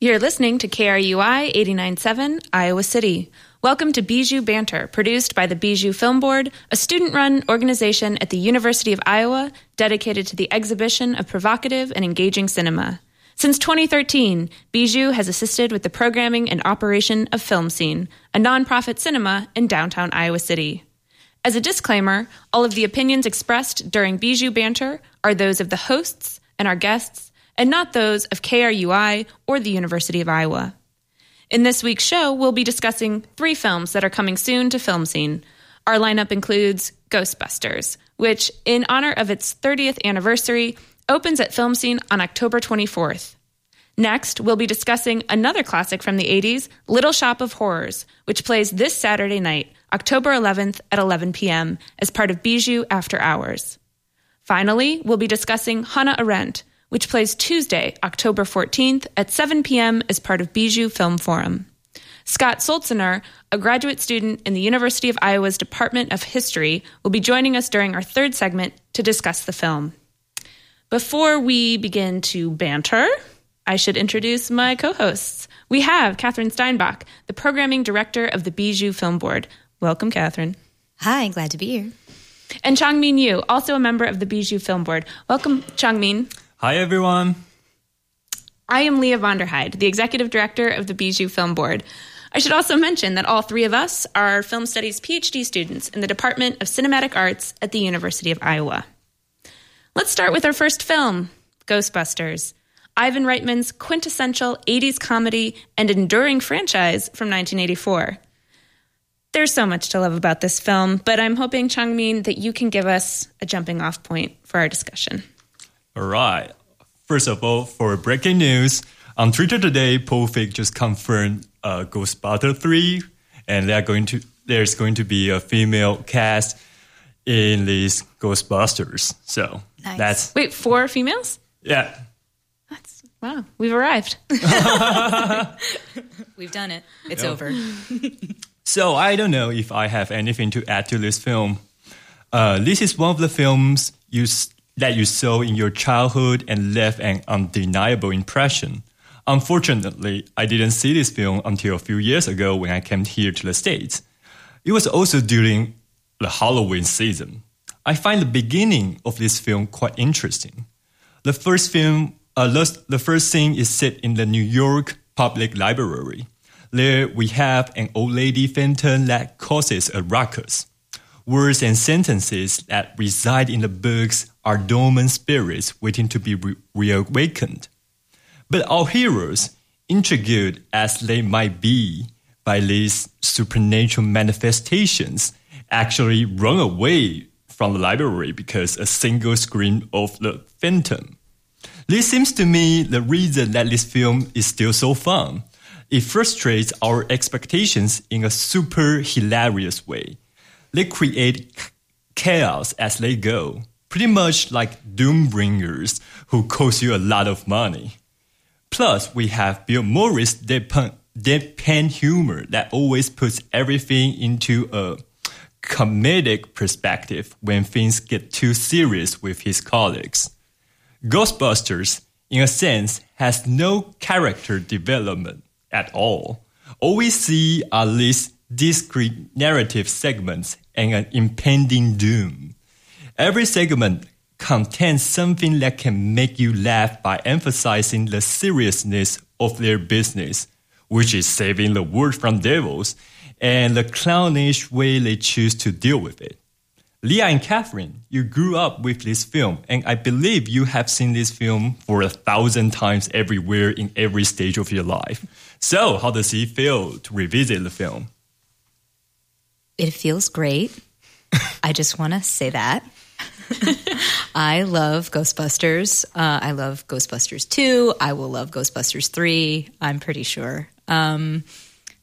You're listening to KRUI 897 Iowa City. Welcome to Bijou Banter, produced by the Bijou Film Board, a student run organization at the University of Iowa dedicated to the exhibition of provocative and engaging cinema. Since 2013, Bijou has assisted with the programming and operation of Film Scene, a nonprofit cinema in downtown Iowa City. As a disclaimer, all of the opinions expressed during Bijou Banter are those of the hosts and our guests, and not those of KRUI or the University of Iowa. In this week's show, we'll be discussing three films that are coming soon to Film Scene. Our lineup includes Ghostbusters, which, in honor of its 30th anniversary, opens at Film Scene on October 24th. Next, we'll be discussing another classic from the 80s, Little Shop of Horrors, which plays this Saturday night, October 11th at 11 p.m., as part of Bijou After Hours. Finally, we'll be discussing Hannah Arendt, which plays Tuesday, October 14th at 7 p.m. as part of Bijou Film Forum. Scott Solziner, a graduate student in the University of Iowa's Department of History, will be joining us during our third segment to discuss the film. Before we begin to banter, I should introduce my co hosts. We have Catherine Steinbach, the programming director of the Bijou Film Board. Welcome, Catherine. Hi, glad to be here. And Changmin Yu, also a member of the Bijou Film Board. Welcome, Changmin. Hi, everyone. I am Leah Vonderheide, the executive director of the Bijou Film Board. I should also mention that all three of us are film studies PhD students in the Department of Cinematic Arts at the University of Iowa. Let's start with our first film, Ghostbusters, Ivan Reitman's quintessential 80s comedy and enduring franchise from 1984. There's so much to love about this film, but I'm hoping, Changmin, that you can give us a jumping off point for our discussion. All right. First of all, for breaking news, on Twitter today, Paul Feig just confirmed uh, Ghostbuster 3, and they're going to there's going to be a female cast in these Ghostbusters. So nice. that's wait four females. Yeah, that's wow. We've arrived. We've done it. It's yep. over. so I don't know if I have anything to add to this film. Uh, this is one of the films you that you saw in your childhood and left an undeniable impression. Unfortunately, I didn't see this film until a few years ago when I came here to the States. It was also during the Halloween season. I find the beginning of this film quite interesting. The first film, uh, the first scene is set in the New York Public Library. There we have an old lady phantom that causes a ruckus. Words and sentences that reside in the books are dormant spirits waiting to be re- reawakened. But our heroes, intrigued as they might be by these supernatural manifestations, actually run away from the library because a single scream of the phantom. This seems to me the reason that this film is still so fun. It frustrates our expectations in a super hilarious way. They create chaos as they go pretty much like Doombringers who cost you a lot of money. Plus, we have Bill Murray's deadpan, deadpan humor that always puts everything into a comedic perspective when things get too serious with his colleagues. Ghostbusters, in a sense, has no character development at all. All we see are these discrete narrative segments and an impending doom. Every segment contains something that can make you laugh by emphasizing the seriousness of their business, which is saving the world from devils, and the clownish way they choose to deal with it. Leah and Catherine, you grew up with this film, and I believe you have seen this film for a thousand times everywhere in every stage of your life. So, how does it feel to revisit the film? It feels great. I just want to say that. I love Ghostbusters. Uh, I love Ghostbusters 2. I will love Ghostbusters 3, I'm pretty sure. Um,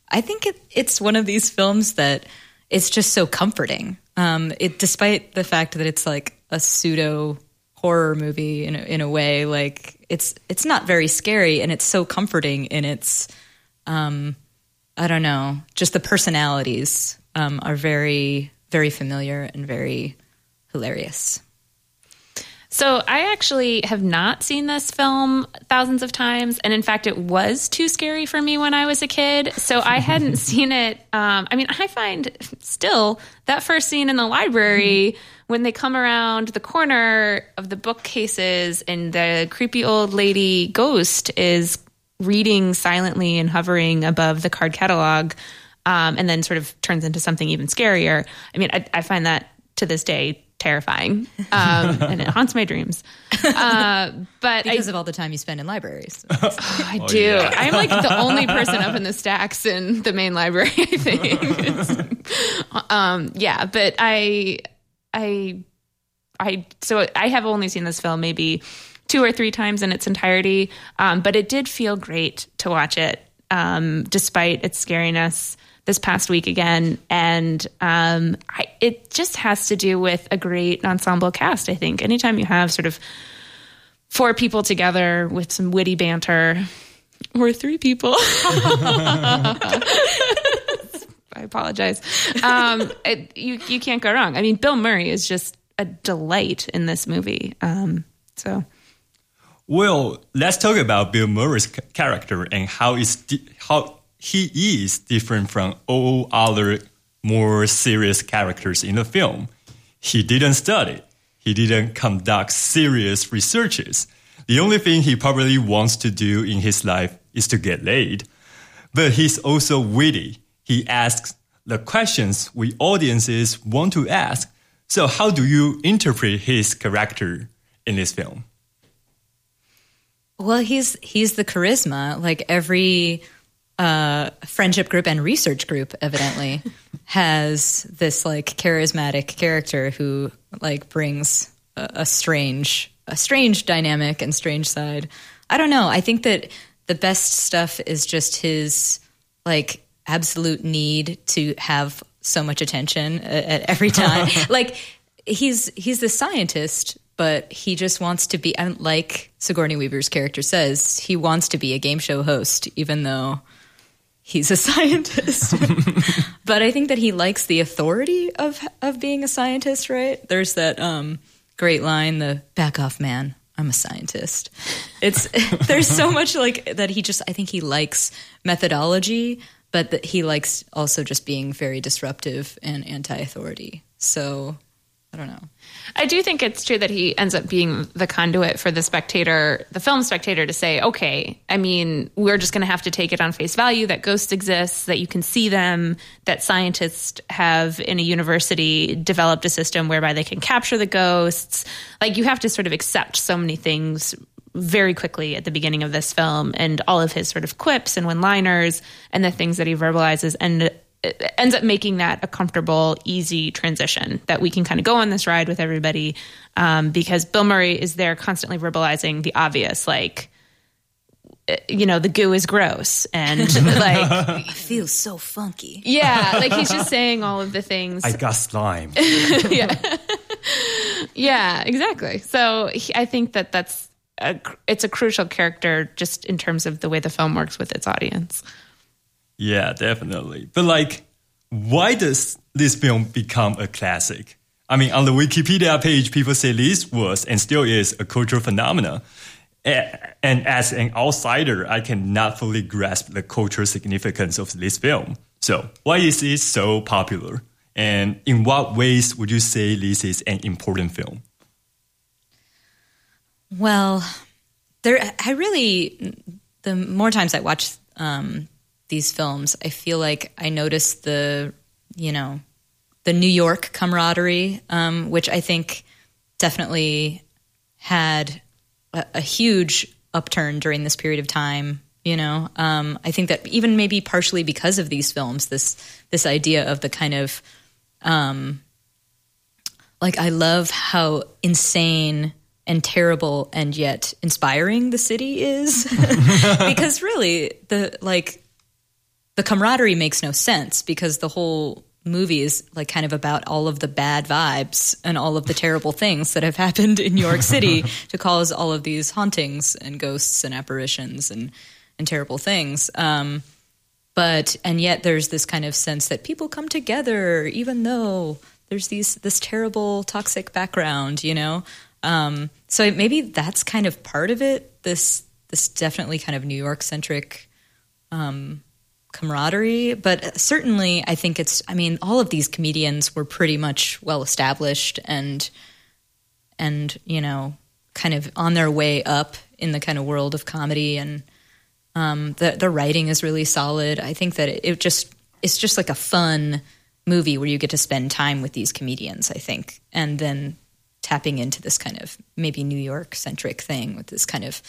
I think it, it's one of these films that it's just so comforting. Um, it, despite the fact that it's like a pseudo horror movie in a, in a way, like it's it's not very scary, and it's so comforting in its, um, I don't know, just the personalities um, are very very familiar and very hilarious. So I actually have not seen this film thousands of times, and in fact, it was too scary for me when I was a kid. So I hadn't seen it. Um, I mean, I find still that first scene in the library when they come around the corner of the bookcases and the creepy old lady ghost is reading silently and hovering above the card catalog, um, and then sort of turns into something even scarier. I mean, I, I find that to this day terrifying, um, and it haunts my dreams. Uh, but because I, of all the time you spend in libraries. I do. I'm like the only person up in the stacks in the main library. I think. um, yeah, but I, I, I. So I have only seen this film maybe two or three times in its entirety, um, but it did feel great to watch it, um, despite its scariness this past week again, and um, I, it just has to do with a great ensemble cast. I think anytime you have sort of four people together with some witty banter, or three people. I apologize. Um, it, you you can't go wrong. I mean, Bill Murray is just a delight in this movie. Um, so. Well, let's talk about Bill Murray's character and how how he is different from all other more serious characters in the film. He didn't study. He didn't conduct serious researches. The only thing he probably wants to do in his life is to get laid. But he's also witty. He asks the questions we audiences want to ask. So how do you interpret his character in this film? Well, he's he's the charisma. Like every uh, friendship group and research group evidently has this like charismatic character who like brings a, a, strange a strange dynamic and strange side. I don't know. I think that the best stuff is just his like absolute need to have so much attention at, at every time. like he's he's the scientist but he just wants to be like Sigourney Weaver's character says, he wants to be a game show host even though he's a scientist. but I think that he likes the authority of of being a scientist, right? There's that um, great line, the back off man, I'm a scientist. It's there's so much like that he just I think he likes methodology, but that he likes also just being very disruptive and anti-authority. So I don't know. I do think it's true that he ends up being the conduit for the spectator, the film spectator, to say, okay, I mean, we're just going to have to take it on face value that ghosts exist, that you can see them, that scientists have in a university developed a system whereby they can capture the ghosts. Like, you have to sort of accept so many things very quickly at the beginning of this film and all of his sort of quips and one liners and the things that he verbalizes and it ends up making that a comfortable, easy transition that we can kind of go on this ride with everybody um, because Bill Murray is there constantly verbalizing the obvious, like, eh, you know, the goo is gross and like it feels so funky. Yeah, like he's just saying all of the things. I got slime. yeah, yeah, exactly. So he, I think that that's a, it's a crucial character just in terms of the way the film works with its audience. Yeah, definitely. But like, why does this film become a classic? I mean, on the Wikipedia page, people say this was and still is a cultural phenomenon. And as an outsider, I cannot fully grasp the cultural significance of this film. So, why is it so popular? And in what ways would you say this is an important film? Well, there, I really, the more times I watch um, these films, I feel like I noticed the, you know, the New York camaraderie, um, which I think definitely had a, a, huge upturn during this period of time. You know, um, I think that even maybe partially because of these films, this this idea of the kind of, um, like I love how insane and terrible and yet inspiring the city is, because really the like the camaraderie makes no sense because the whole movie is like kind of about all of the bad vibes and all of the terrible things that have happened in New York City to cause all of these hauntings and ghosts and apparitions and and terrible things. Um, but and yet there's this kind of sense that people come together even though there's these this terrible toxic background, you know. Um, so maybe that's kind of part of it. This this definitely kind of New York centric um, camaraderie, but certainly I think it's. I mean, all of these comedians were pretty much well established and and you know kind of on their way up in the kind of world of comedy and um, the the writing is really solid. I think that it, it just it's just like a fun movie where you get to spend time with these comedians. I think, and then tapping into this kind of maybe New York centric thing with this kind of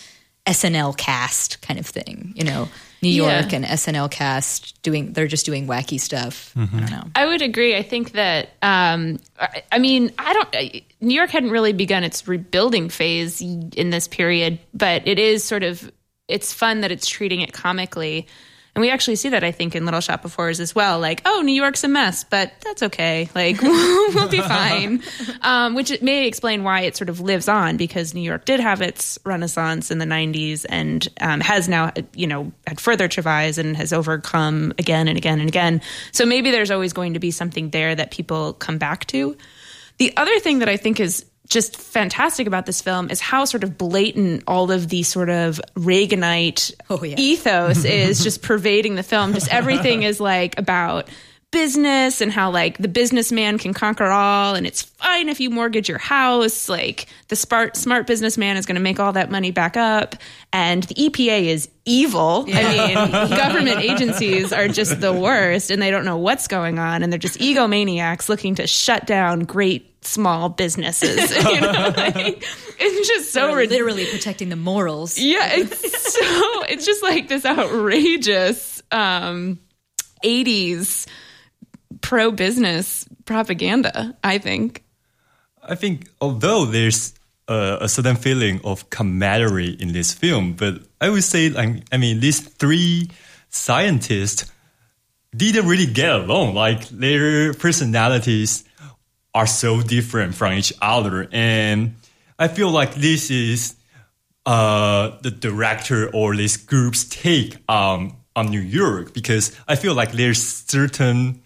SNL cast kind of thing. You know, New York Yeah. and SNL cast doing they're just doing wacky stuff. I don't know. I would agree. I think that, um, I, I mean, I don't, I- New York hadn't really begun its rebuilding phase in this period, but it is sort of, it's fun that it's treating it comically. And we actually see that, I think, in Little Shop of Horrors as well. Like, oh, New York's a mess, but that's okay. Like, we'll be fine. Um, which may explain why it sort of lives on because New York did have its renaissance in the 90s and um, has now, you know, had further travails and has overcome again and again and again. So maybe there's always going to be something there that people come back to. The other thing that I think is just fantastic about this film is how sort of blatant all of the sort of Reaganite Oh, yeah. ethos is just pervading the film. Just everything is like about business and how like the businessman can conquer all and it's fine if you mortgage your house. Like the smart smart businessman is going to make all that money back up and the EPA is evil. I mean government agencies are just the worst and they don't know what's going on and they're just egomaniacs looking to shut down great small businesses. You know like, it's just so ridiculous literally protecting the morals. yeah, it's so it's just like this outrageous um 80s pro business propaganda, I think. I think although there's a, a certain feeling of camaraderie in this film, but I would say, like, I mean, these three scientists didn't really get along. Like their personalities are so different from each other, and I feel like this is uh, the director or this group's take um, on New York because I feel like there's certain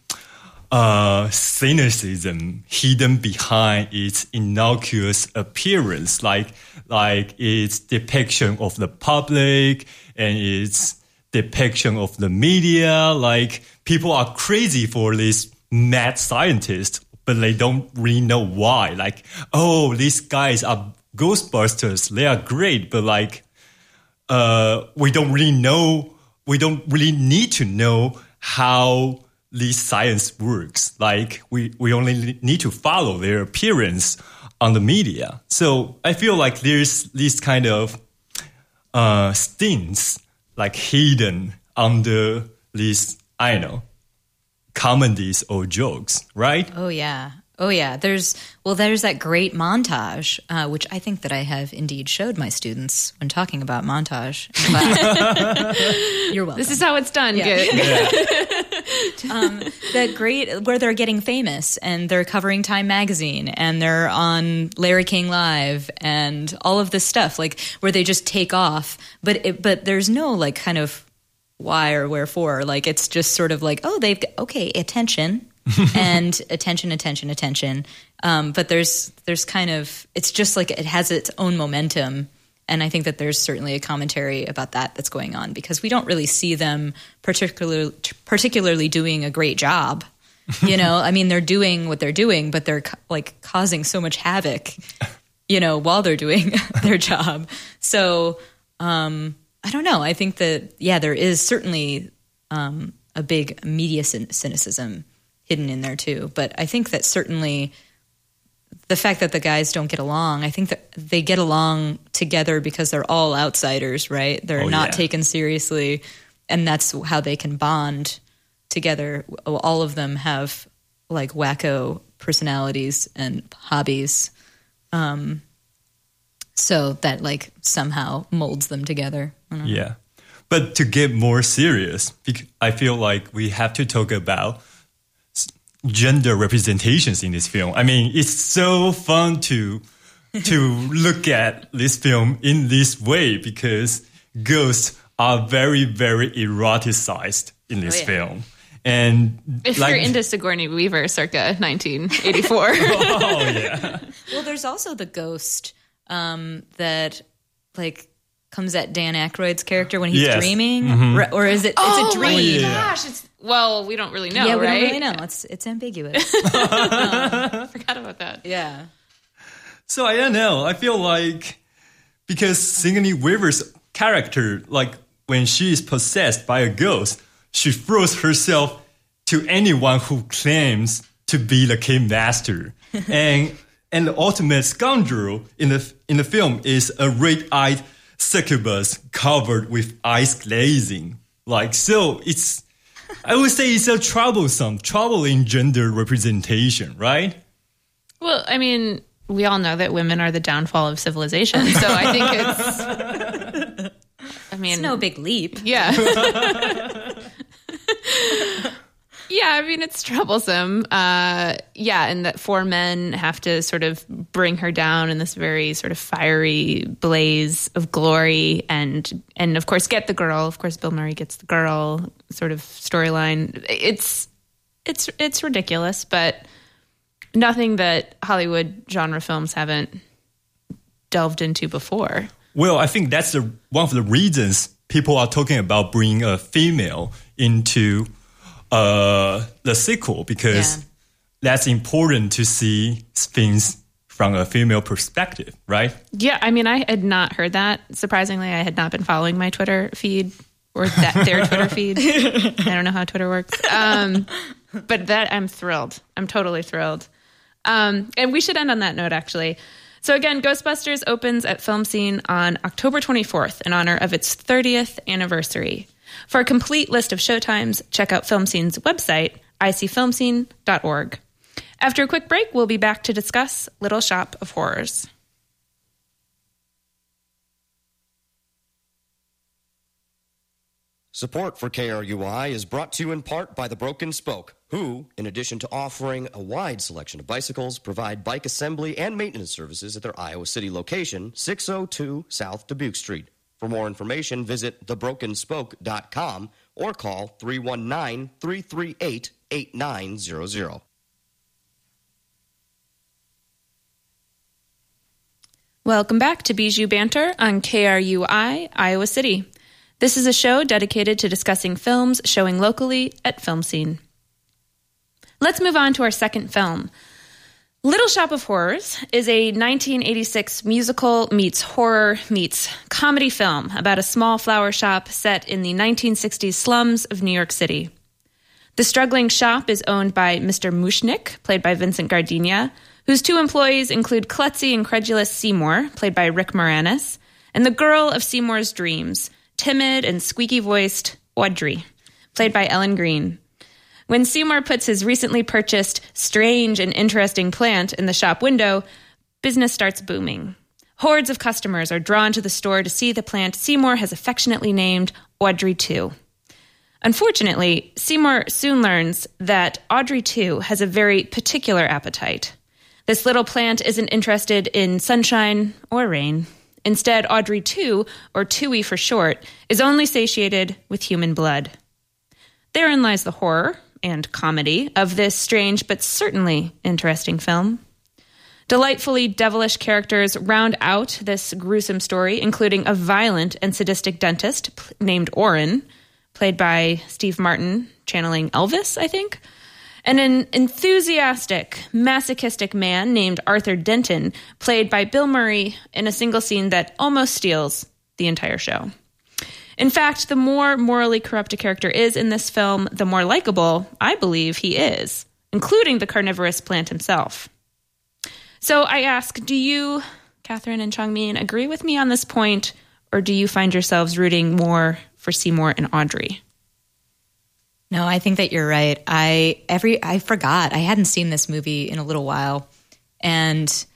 uh, cynicism hidden behind its innocuous appearance, like like its depiction of the public and its depiction of the media. Like people are crazy for this mad scientist, but they don't really know why. Like, oh, these guys are Ghostbusters. They are great, but like, uh, we don't really know. We don't really need to know how this science works. Like, we we only need to follow their appearance on the media. So I feel like there's this kind of uh, stings like hidden under these I know comedies or jokes, right? Oh yeah. Oh yeah. There's well, there's that great montage, uh, which I think that I have indeed showed my students when talking about montage. You're welcome. This is how it's done. Yeah. Good. the great where they're getting famous and they're covering Time magazine and they're on Larry King Live and all of this stuff like where they just take off but it, but there's no like kind of why or wherefore like it's just sort of like oh they've got, okay attention and attention attention attention um, but there's there's kind of it's just like it has its own momentum and I think that there's certainly a commentary about that that's going on because we don't really see them particularly particularly doing a great job. You know, I mean, they're doing what they're doing, but they're like causing so much havoc, you know, while they're doing their job. So, um, I don't know. I think that yeah, there is certainly um, a big media cynicism hidden in there too. But I think that certainly the fact that the guys don't get along, I think that they get along together because they're all outsiders, right? They're Oh, not yeah. taken seriously, and that's how they can bond together. All of them have like wacko personalities and hobbies, um, so that like somehow molds them together. I don't know. Yeah. But to get more serious, I feel like we have to talk about gender representations in this film. I mean, it's so fun to to look at this film in this way because ghosts are very, very eroticized in this Oh, yeah. film. And If like, you're into Sigourney Weaver circa 1984. oh yeah, Well, there's also the ghost um, that like comes at Dan Aykroyd's character when he's Yes. dreaming, Or- or is it? Oh it's a dream. Oh my gosh! It's well, we don't really know, Yeah, we right? don't really know. It's it's ambiguous. Forgot about that. yeah. So I don't know. I feel like because Sigourney Weaver's character, like when she is possessed by a ghost, she throws herself to anyone who claims to be the King Master. and and the ultimate scoundrel in the in the film is a red-eyed succubus covered with ice glazing. Like so, it's I would say it's a troublesome, troubling gender representation, right? Well, I mean, we all know that women are the downfall of civilization, so I think it's. I mean, It's no big leap. Yeah. yeah, I mean it's troublesome. Uh, yeah, and that four men have to sort of bring her down in this very sort of fiery blaze of glory, and and of course get the girl. Of course, Bill Murray gets the girl. Sort of storyline. It's it's it's ridiculous, but nothing that Hollywood genre films haven't delved into before. Well, I think that's the, one of the reasons people are talking about bringing a female into uh, the sequel because Yeah. that's important to see things from a female perspective, right? Yeah, I mean, I had not heard that. Surprisingly, I had not been following my Twitter feed or that, their Twitter feed. I don't know how Twitter works. Um, but that I'm thrilled. I'm totally thrilled. Um, and we should end on that note, actually. So again, Ghostbusters opens at Film Scene on October 24th in honor of its 30th anniversary. For a complete list of showtimes, check out Film Scene's website, icfilmscene.org. After a quick break, we'll be back to discuss Little Shop of Horrors. Support for KRUI is brought to you in part by the Broken Spoke, who, in addition to offering a wide selection of bicycles, provide bike assembly and maintenance services at their Iowa City location, 602 South Dubuque Street. For more information, visit thebrokenspoke.com or call 319 338 8900. Welcome back to Bijou Banter on KRUI, Iowa City. This is a show dedicated to discussing films showing locally at Film Scene. Let's move on to our second film. Little Shop of Horrors is a 1986 musical meets horror meets comedy film about a small flower shop set in the 1960s slums of New York City. The struggling shop is owned by Mr. Mushnik, played by Vincent Gardenia, whose two employees include klutzy and credulous Seymour, played by Rick Moranis, and the girl of Seymour's dreams, timid and squeaky voiced Audrey, played by Ellen Greene. When Seymour puts his recently purchased strange and interesting plant in the shop window, business starts booming. Hordes of customers are drawn to the store to see the plant Seymour has affectionately named Audrey 2. Unfortunately, Seymour soon learns that Audrey 2 has a very particular appetite. This little plant isn't interested in sunshine or rain. Instead, Audrey 2, or Twoey for short, is only satiated with human blood. Therein lies the horror and comedy of this strange but certainly interesting film. Delightfully devilish characters round out this gruesome story, including a violent and sadistic dentist named Orin, played by Steve Martin, channeling Elvis, I think, and an enthusiastic, masochistic man named Arthur Denton, played by Bill Murray in a single scene that almost steals the entire show. In fact, the more morally corrupt a character is in this film, the more likable I believe he is, including the carnivorous plant himself. So I ask, do you, Catherine and Chongmin, agree with me on this point, or do you find yourselves rooting more for Seymour and Audrey? No, I think that you're right. I every I forgot I hadn't seen this movie in a little while, and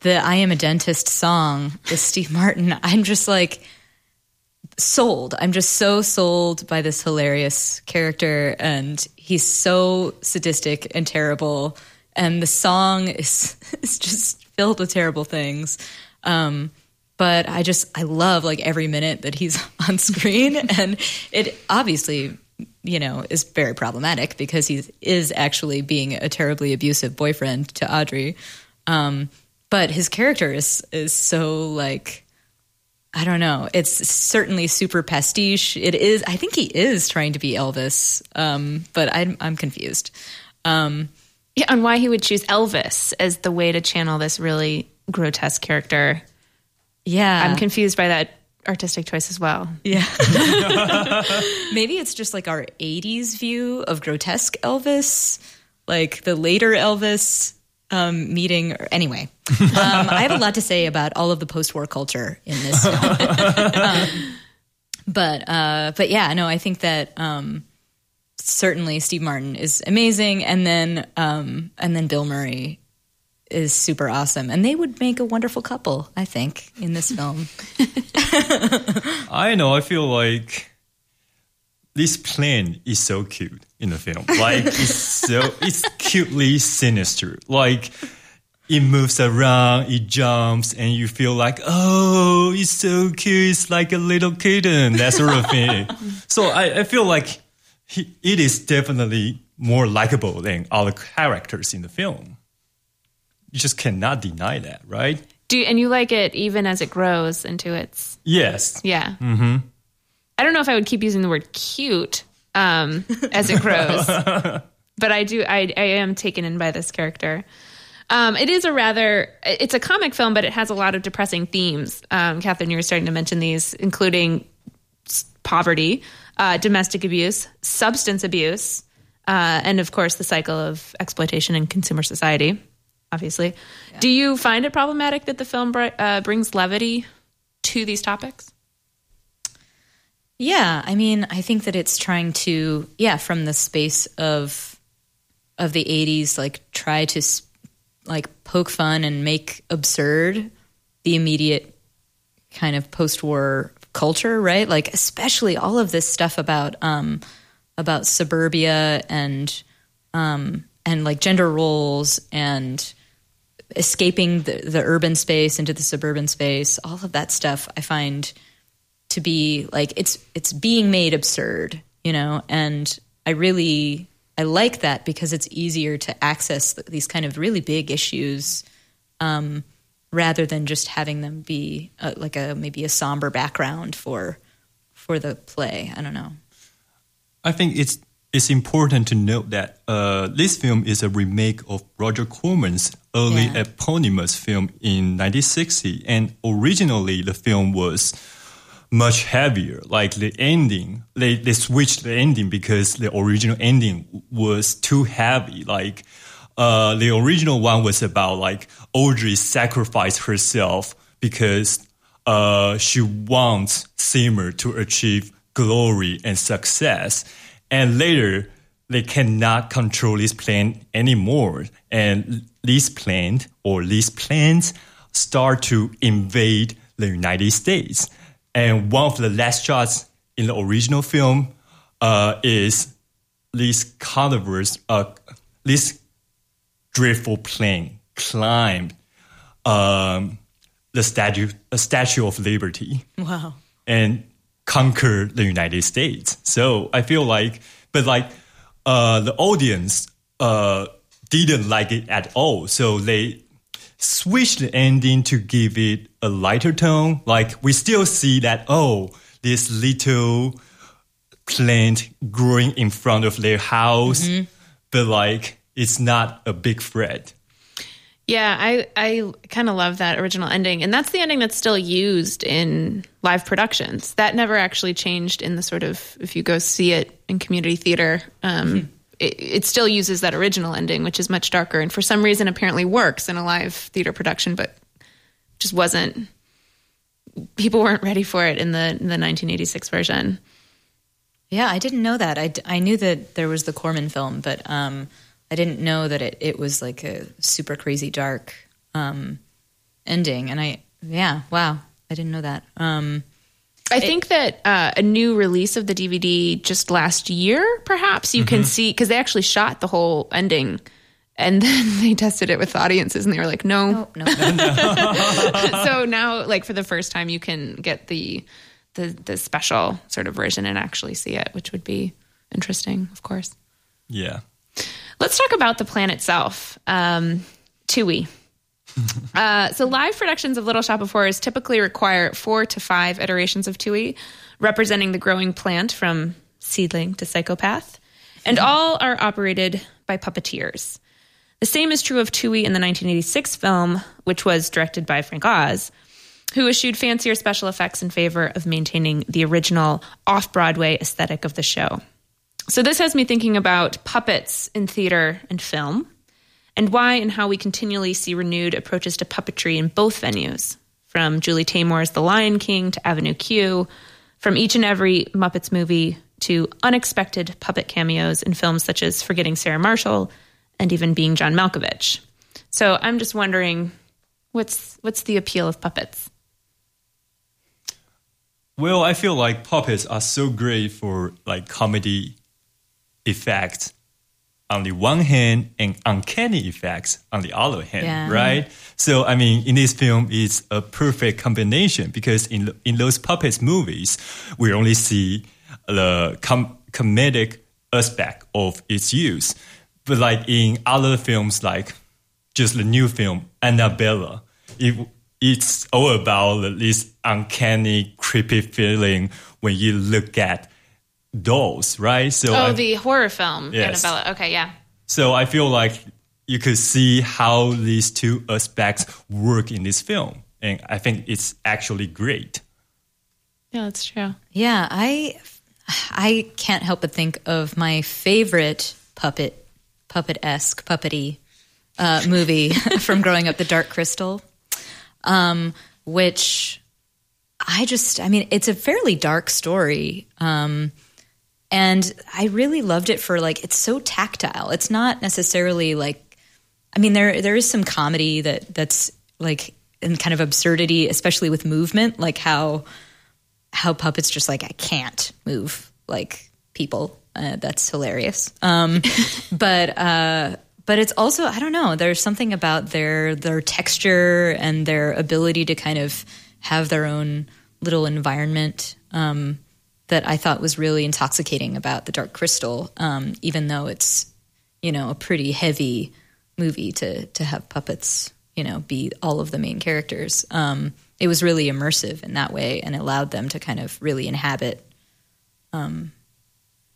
the "I Am a Dentist" song with Steve Martin. I'm just like sold. I'm just so sold by this hilarious character, and he's so sadistic and terrible. And the song is is just filled with terrible things. Um, but I just I love like every minute that he's on screen, and it obviously you know is very problematic because he is actually being a terribly abusive boyfriend to Audrey. Um, but his character is is so like I don't know. It's certainly super pastiche. It is. I think he is trying to be Elvis, um, but I'm I'm confused. Um, Yeah, and why he would choose Elvis as the way to channel this really grotesque character. yeah, I'm confused by that artistic choice as well. Yeah. Maybe it's just like our 80s view of grotesque Elvis, like the later Elvis um, meeting. Or, anyway, um, I have a lot to say about all of the post war culture in this film. um, but, uh, but yeah, no, I think that um, certainly Steve Martin is amazing. And then, um, and then Bill Murray is super awesome. And they would make a wonderful couple, I think, in this film. I know. I feel like this plane is so cute in the film. Like it's so it's cutely sinister. Like it moves around, it jumps, and you feel like, oh, it's so cute. It's like a little kitten, that sort of thing. so I, I feel like he, it is definitely more likable than other characters in the film. You just cannot deny that, right? Do and you like it even as it grows into its Yes. yeah. Mm-hmm. I don't know if I would keep using the word cute um, as it grows, but I do. I, I am taken in by this character. Um, it is a rather. It's a comic film, but it has a lot of depressing themes. Um, Catherine, you were starting to mention these, including poverty, uh, domestic abuse, substance abuse, uh, and of course the cycle of exploitation in consumer society. Obviously, do you find it problematic that the film br- uh, brings levity to these topics? Yeah, I mean, I think that it's trying to, yeah, from the space of of the '80s, like try to like poke fun and make absurd the immediate kind of post-war culture, right? Like, especially all of this stuff about um, about suburbia and um, and like gender roles and escaping the, the urban space into the suburban space. All of that stuff, I find to be like it's it's being made absurd, you know, and I really I like that because it's easier to access these kind of really big issues um, rather than just having them be uh like a maybe a somber background for for the play. I don't know. I think it's it's important to note that uh, this film is a remake of Roger Corman's early Yeah. eponymous film in 1960, and originally the film was much heavier. Like the ending, they they switched the ending because the original ending was too heavy. Like uh, the original one was about like Audrey sacrificed herself because uh, she wants Seymour to achieve glory and success. And later, they cannot control this plane anymore. And this plane or these planes start to invade the United States. And one of the last shots in the original film uh, is this carnivorous, uh, this dreadful plane climbed um, the statue, the Statue of Liberty Wow. and conquer the United States. So I feel like, but like uh, the audience uh, didn't like it at all. So they switched the ending to give it a lighter tone. Like we still see that oh, this little plant growing in front of their house, but like it's not a big threat. Yeah, I I kind of love that original ending, and that's the ending that's still used in live productions. That never actually changed in the sort of if you go see it in community theater. Um, it, it still uses that original ending, which is much darker, and for some reason apparently works in a live theater production, but just wasn't. People weren't ready for it in the in the 1986 version. Yeah, I didn't know that. I, I knew that there was the Corman film, but um, I didn't know that it, it was like a super crazy dark um, ending. And I, yeah, wow, I didn't know that. Um, I think that uh, a new release of the DVD just last year, perhaps you can see because they actually shot the whole ending, and then they tested it with audiences, and they were like, "No." no, so now, like for the first time, you can get the the the special sort of version and actually see it, which would be interesting, of course. Yeah. Let's talk about the plan itself, um, Twoey. Uh, so live productions of Little Shop of Horrors typically require four to five iterations of Twoey, representing the growing plant from seedling to psychopath, and all are operated by puppeteers. The same is true of Twoey in the 1986 film, which was directed by Frank Oz, who eschewed fancier special effects in favor of maintaining the original off Broadway aesthetic of the show. So this has me thinking about puppets in theater and film, and why and how we continually see renewed approaches to puppetry in both venues, from Julie Taymor's The Lion King to Avenue Q, from each and every Muppets movie to unexpected puppet cameos in films such as Forgetting Sarah Marshall and even Being John Malkovich. So I'm just wondering, what's what's the appeal of puppets? Well, I feel like puppets are so great for like comedy effects on the one hand and uncanny effects on the other hand, Yeah. right? So, I mean, in this film, it's a perfect combination because in in those puppets movies, we only see the com- comedic aspect of its use, but like in other films, like just the new film Annabella, it, it's all about this uncanny, creepy feeling when you look at dolls, right? So Oh, I- the horror film Yes. Annabella. Okay, yeah. so I feel like you could see how these two aspects work in this film, and I think it's actually great. Yeah, that's true. Yeah, I I can't help but think of my favorite puppet puppet esque puppety uh, movie from growing up, The Dark Crystal, um, which I just I mean it's a fairly dark story. Um, and I really loved it for like it's so tactile. It's not necessarily like I mean there there is some comedy that that's like and kind of absurdity, especially with movement, like how how puppets just like I can't move like people. Uh, that's hilarious. Um, but uh, but it's also I don't know. There's something about their their texture and their ability to kind of have their own little environment um, that I thought was really intoxicating about the Dark Crystal. Um, even though it's you know a pretty heavy movie to to have puppets you know be all of the main characters. Um, it was really immersive in that way and allowed them to kind of really inhabit um,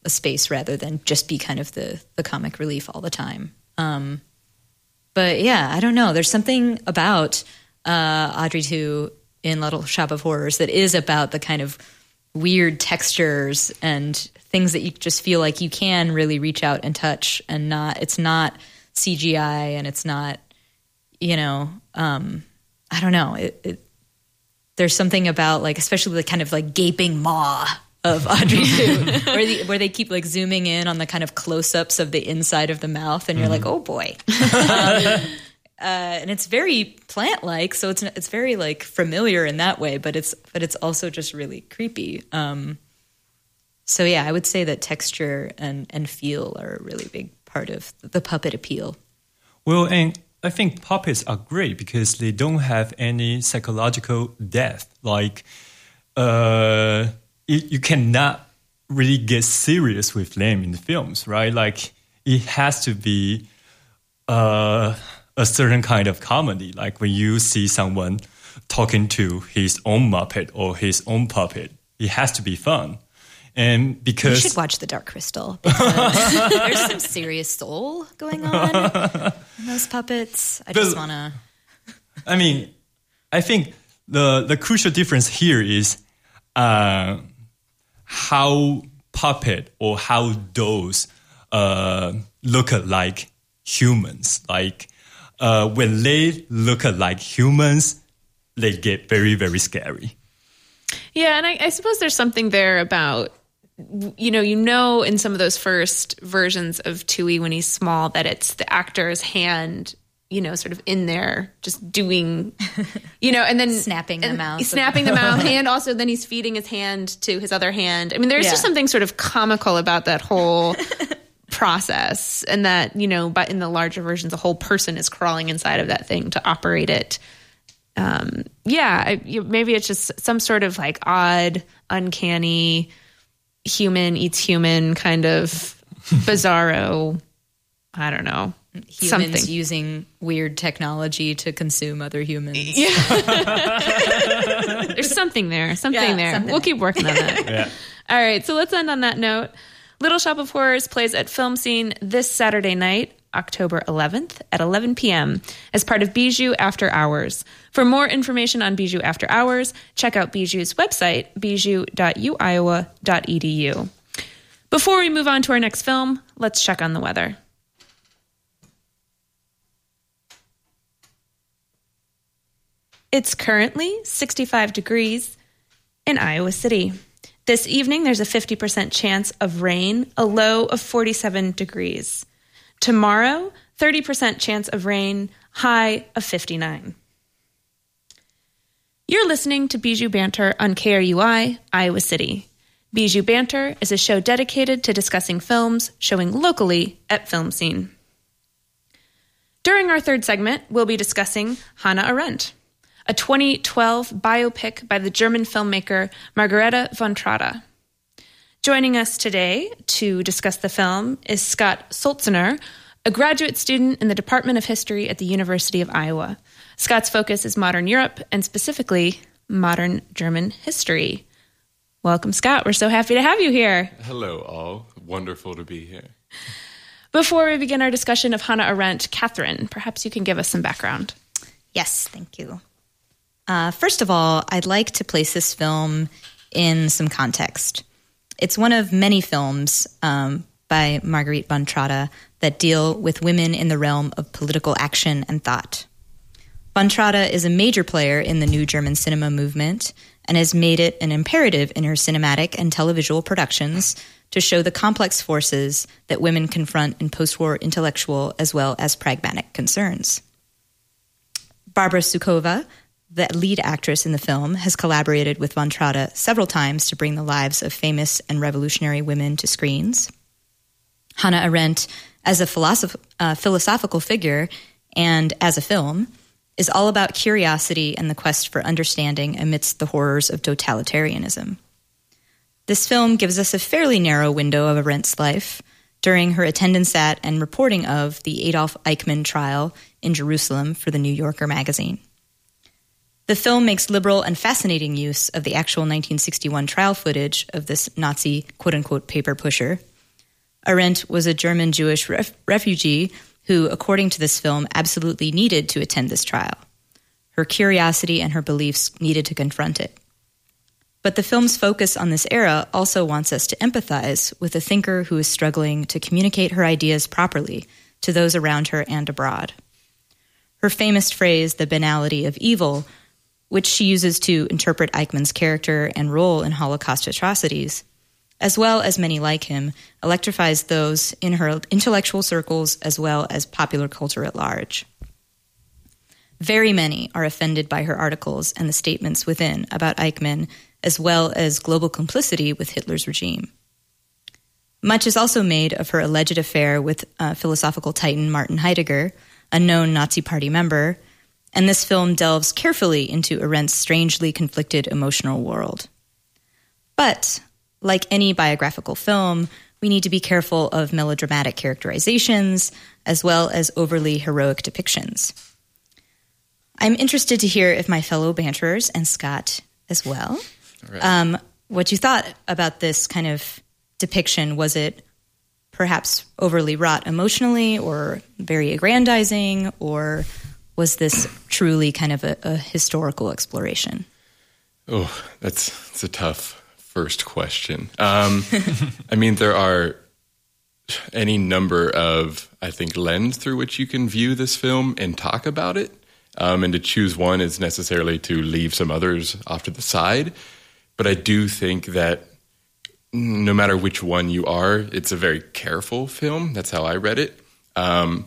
a space rather than just be kind of the the comic relief all the time. Um, but yeah, I don't know. There's something about uh, Audrey two in Little Shop of Horrors that is about the kind of weird textures and things that you just feel like you can really reach out and touch and not it's not CGI and it's not you know um, I don't know. It, it there's something about like especially the kind of like gaping maw of Audrey 2 where, the, where they keep like zooming in on the kind of close-ups of the inside of the mouth and you're like oh boy. um, uh, and it's very plant-like so it's it's very like familiar in that way but it's but it's also just really creepy um, so yeah I would say that texture and and feel are a really big part of the puppet appeal Well, and I think puppets are great because they don't have any psychological depth. Like, uh, it, you cannot really get serious with them in the films, right? Like, it has to be uh, a certain kind of comedy. Like when you see someone talking to his own Muppet or his own puppet, it has to be fun. And because you should watch the Dark Crystal because there's some serious soul going on in those puppets I just want to I mean, I think the the crucial difference here is uh, how puppet or how those uh, look like humans. Like uh, when they look like humans, they get very very scary. Yeah, and I, I suppose there's something there about you know, you know, in some of those first versions of Twoey when he's small, that it's the actor's hand, you know, sort of in there, just doing, you know, and then Snapping the and mouth snapping the mouth, and also then he's feeding his hand to his other hand. I mean, there's just something sort of comical about that whole process, and that you know, but in the larger versions, a whole person is crawling inside of that thing to operate it um, yeah, I, you, maybe it's just some sort of like odd, uncanny, human eats human kind of bizarro. I don't know. Humans Something. using weird technology to consume other humans. There's something there. Something Yeah, there. something we'll there. keep working on that. Yeah. All right, so let's end on that note. Little Shop of Horrors plays at Film Scene this Saturday night, October 11th at 11 p.m. as part of Bijou After Hours. For more information on Bijou After Hours, check out Bijou's website, bijou.uiowa.edu. Before we move on to our next film, let's check on the weather. It's currently 65 degrees in Iowa City. This evening, there's a 50% chance of rain, a low of 47 degrees. Tomorrow, 30% chance of rain, high of 59. You're listening to Bijou Banter on KRUI, Iowa City. Bijou Banter is a show dedicated to discussing films showing locally at Film Scene. During our third segment, we'll be discussing Hannah Arendt, a 2012 biopic by the German filmmaker Margarethe von Trotta. Joining us today to discuss the film is Scott Solzner, a graduate student in the Department of History at the University of Iowa. Scott's focus is modern Europe and specifically modern German history. Welcome, Scott. We're so happy to have you here. Hello, all. Wonderful to be here. Before we begin our discussion of Hannah Arendt, Catherine, perhaps you can give us some background. Yes, thank you. Uh, first of all, I'd like to place this film in some context. It's one of many films um, by Margarethe von Trotta that deal with women in the realm of political action and thought. Von Trotta is a major player in the new German cinema movement and has made it an imperative in her cinematic and televisual productions to show the complex forces that women confront in post war intellectual as well as pragmatic concerns. Barbara Sukowa, the lead actress in the film, has collaborated with von Trotta several times to bring the lives of famous and revolutionary women to screens. Hannah Arendt, as a philosoph- uh, philosophical figure and as a film, is all about curiosity and the quest for understanding amidst the horrors of totalitarianism. This film gives us a fairly narrow window of Arendt's life during her attendance at and reporting of the Adolf Eichmann trial in Jerusalem for the New Yorker magazine. The film makes liberal and fascinating use of the actual 1961 trial footage of this Nazi quote unquote paper pusher. Arendt was a German Jewish ref- refugee who, according to this film, absolutely needed to attend this trial. Her curiosity and her beliefs needed to confront it. But the film's focus on this era also wants us to empathize with a thinker who is struggling to communicate her ideas properly to those around her and abroad. Her famous phrase, the banality of evil, which she uses to interpret Eichmann's character and role in Holocaust atrocities, as well as many like him, electrifies those in her intellectual circles as well as popular culture at large. Very many are offended by her articles and the statements within about Eichmann, as well as global complicity with Hitler's regime. Much is also made of her alleged affair with uh, philosophical titan Martin Heidegger, a known Nazi Party member, and this film delves carefully into Arendt's strangely conflicted emotional world. But, like any biographical film, we need to be careful of melodramatic characterizations as well as overly heroic depictions. I'm interested to hear if my fellow banterers and Scott as well, um, what you thought about this kind of depiction. Was it perhaps overly wrought emotionally or very aggrandizing, or was this truly kind of a, a historical exploration? Oh, that's, that's a tough first question. Um, I mean, there are any number of, I think, lens through which you can view this film and talk about it. Um, and to choose one is necessarily to leave some others off to the side. But I do think that no matter which one you are, it's a very careful film. That's how I read it. Um,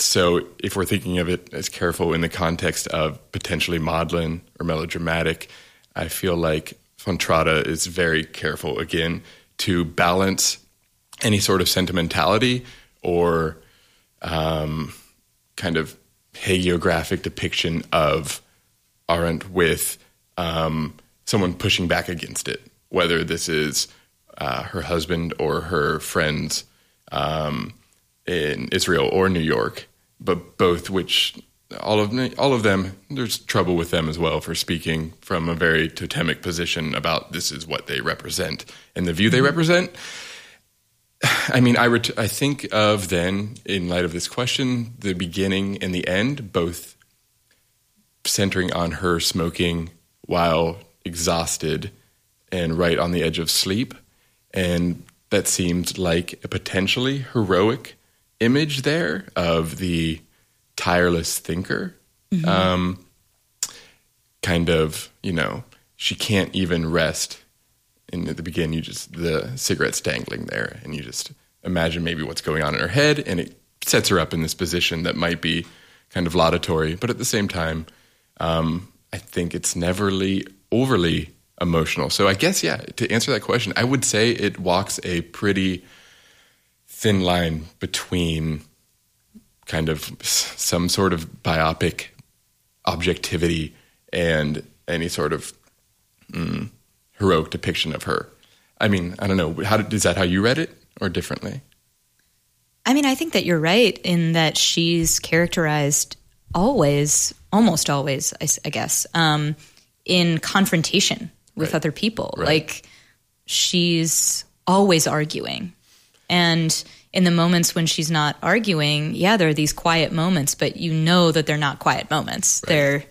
so if we're thinking of it as careful in the context of potentially maudlin or melodramatic, I feel like von Trotta is very careful again to balance any sort of sentimentality or um, kind of hagiographic depiction of Arendt with um, someone pushing back against it, whether this is uh, her husband or her friends. Um, in Israel or New York, but both which all of all of them there's trouble with them as well for speaking from a very totemic position about this is what they represent and the view they mm-hmm. represent. I mean, I ret- I think of then in light of this question, the beginning and the end, both centering on her smoking while exhausted and right on the edge of sleep, and that seemed like a potentially heroic image there of the tireless thinker. Mm-hmm. Um, kind of, you know, she can't even rest. And at the beginning, you just, the cigarette's dangling there, and you just imagine maybe what's going on in her head, and it sets her up in this position that might be kind of laudatory, but at the same time, um, I think it's neverly overly emotional. So I guess, yeah, to answer that question, I would say it walks a pretty thin line between kind of some sort of biopic objectivity and any sort of mm, heroic depiction of her. I mean, I don't know. How did, is that how you read it, or differently? I mean, I think that you're right in that she's characterized always, almost always, I, I guess, um, in confrontation with right. other people. Right. Like she's always arguing, and in the moments when she's not arguing, yeah, there are these quiet moments, but you know that they're not quiet moments. Right. They're,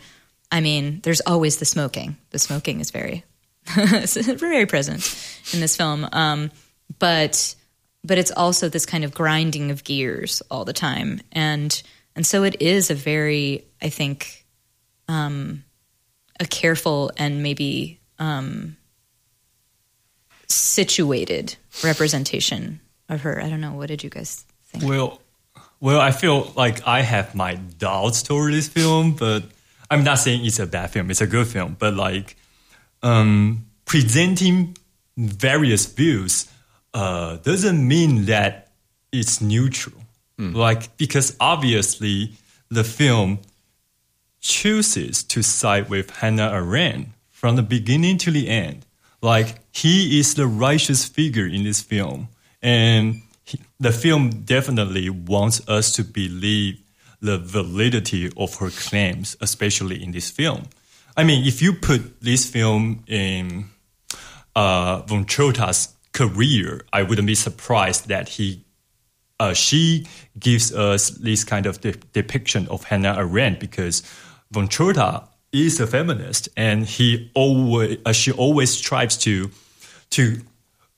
I mean, there's always the smoking. The smoking is very, very present in this film. Um, but, but it's also this kind of grinding of gears all the time, and and so it is a very, I think, um, a careful and maybe um, situated representation of her. I don't know. What did you guys think? Well, well, I feel like I have my doubts toward this film, but I'm not saying it's a bad film. It's a good film, but like um, presenting various views uh, doesn't mean that it's neutral. Mm. Like because obviously the film chooses to side with Hannah Arendt from the beginning to the end. Like he is the righteous figure in this film and he, the film definitely wants us to believe the validity of her claims, especially in this film. I mean, if you put this film in uh, von Trotta's career, I wouldn't be surprised that he, uh, she gives us this kind of de- depiction of Hannah Arendt because von Trotta is a feminist, and he always, uh, she always strives to, to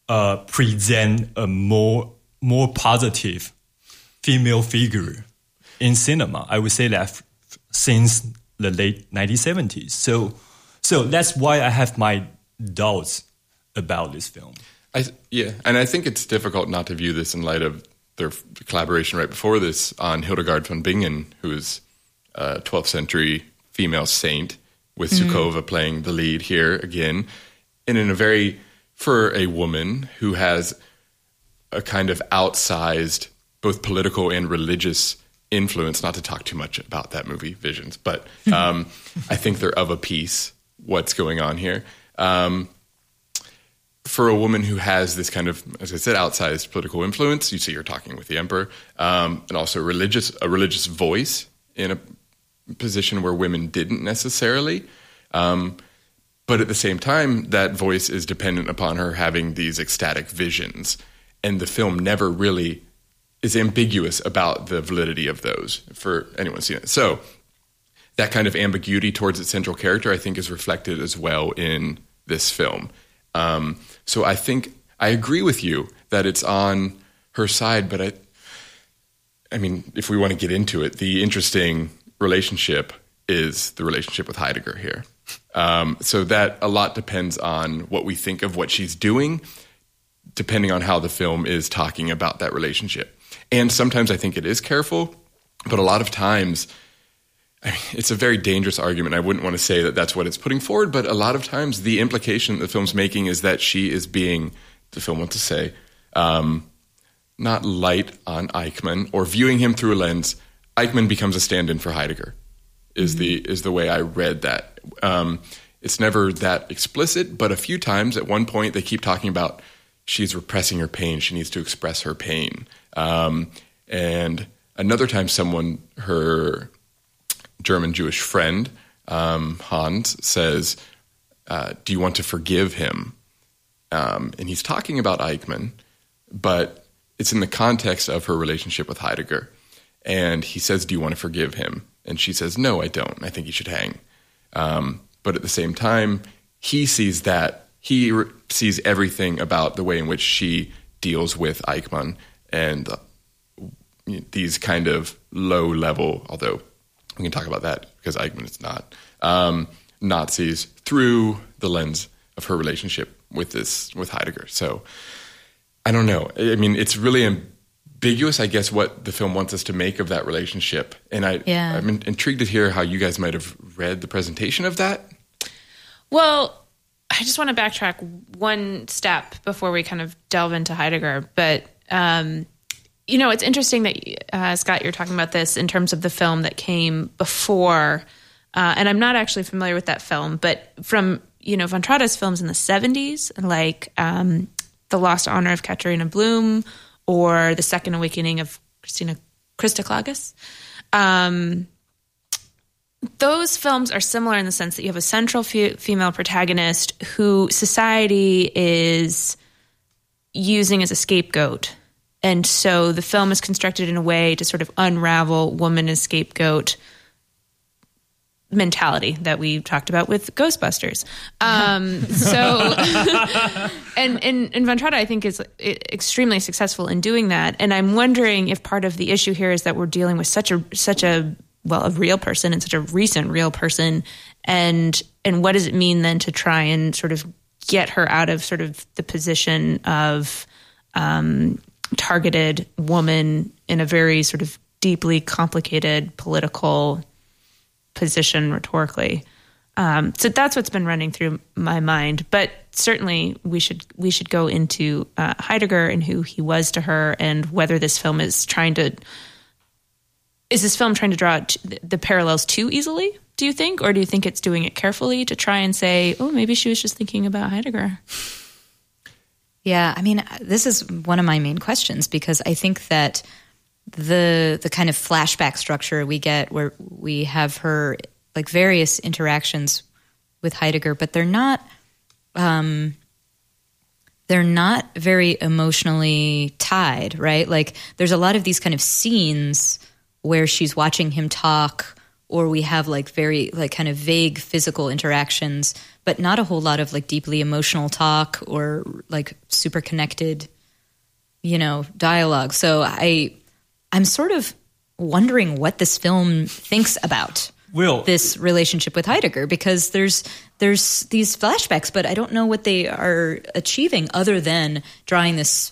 uh, present a more more positive female figure in cinema. I would say that f- since the late 1970s. So, so that's why I have my doubts about this film. I, yeah, and I think it's difficult not to view this in light of their collaboration right before this on Hildegard von Bingen, who's a 12th century female saint, with mm. Sukowa playing the lead here again, and in a very for a woman who has a kind of outsized both political and religious influence. Not to talk too much about that movie, Visions, but um, I think they're of a piece. What's going on here? Um, for a woman who has this kind of, as I said, outsized political influence, you see her talking with the emperor, um, and also religious a religious voice in a position where women didn't necessarily. Um, but at the same time, that voice is dependent upon her having these ecstatic visions. And the film never really is ambiguous about the validity of those for anyone seeing it. So that kind of ambiguity towards its central character, I think, is reflected as well in this film. Um, so I think I agree with you that it's on her side, but I, I mean, if we want to get into it, the interesting relationship is the relationship with Heidegger here. Um, so that a lot depends on what we think of what she's doing, depending on how the film is talking about that relationship. And sometimes I think it is careful, but a lot of times I mean, it's a very dangerous argument. I wouldn't want to say that that's what it's putting forward, but a lot of times the implication the film's making is that she is being, the film wants to say, um, not light on Eichmann or viewing him through a lens. Eichmann becomes a stand-in for Heidegger is mm-hmm. the is the way I read that. Um, it's never that explicit, but a few times at one point they keep talking about she's repressing her pain. She needs to express her pain. Um, And another time, someone, her German Jewish friend, um, Hans, says, uh, Do you want to forgive him? Um, and he's talking about Eichmann, but it's in the context of her relationship with Heidegger. And he says, Do you want to forgive him? And she says, No, I don't. I think he should hang. Um, but at the same time, he sees that, he re- sees everything about the way in which she deals with Eichmann and uh, these kind of low level, although we can talk about that because Eichmann is not, um, Nazis through the lens of her relationship with this, with Heidegger. So I don't know. I mean, it's really ambiguous, I guess, what the film wants us to make of that relationship. And I, Yeah. I'm in- intrigued to hear how you guys might have read the presentation of that. Well, I just want to backtrack one step before we kind of delve into Heidegger. But, um, you know, it's interesting that, uh, Scott, you're talking about this in terms of the film that came before. Uh, and I'm not actually familiar with that film, but from, you know, Von Trotta's films in the 70s, like um, The Lost Honor of Katharina Blum or The Second Awakening of Christina Christa Klages. Um, those films are similar in the sense that you have a central fe- female protagonist who society is using as a scapegoat. And so the film is constructed in a way to sort of unravel woman as scapegoat mentality that we talked about with Ghostbusters. Um, so, and, and, and Von Trotta, I think, is extremely successful in doing that. And I'm wondering if part of the issue here is that we're dealing with such a, such a, well, a real person and such a recent real person. And, and what does it mean then to try and sort of get her out of sort of the position of, um, targeted woman in a very sort of deeply complicated political position rhetorically. Um, so that's what's been running through my mind. But certainly, we should we should go into uh, Heidegger and who he was to her, and whether this film is trying to is this film trying to draw the parallels too easily? Do you think, or do you think it's doing it carefully to try and say, oh, maybe she was just thinking about Heidegger? Yeah, I mean, this is one of my main questions because I think that the the kind of flashback structure we get where we have her like various interactions with Heidegger, but they're not um, they're not very emotionally tied, right? Like there's a lot of these kind of scenes where she's watching him talk or we have like very like kind of vague physical interactions but not a whole lot of like deeply emotional talk or like super connected you know dialogue so i i'm sort of wondering what this film thinks about Will, this relationship with Heidegger because there's there's these flashbacks, but I don't know what they are achieving other than drawing this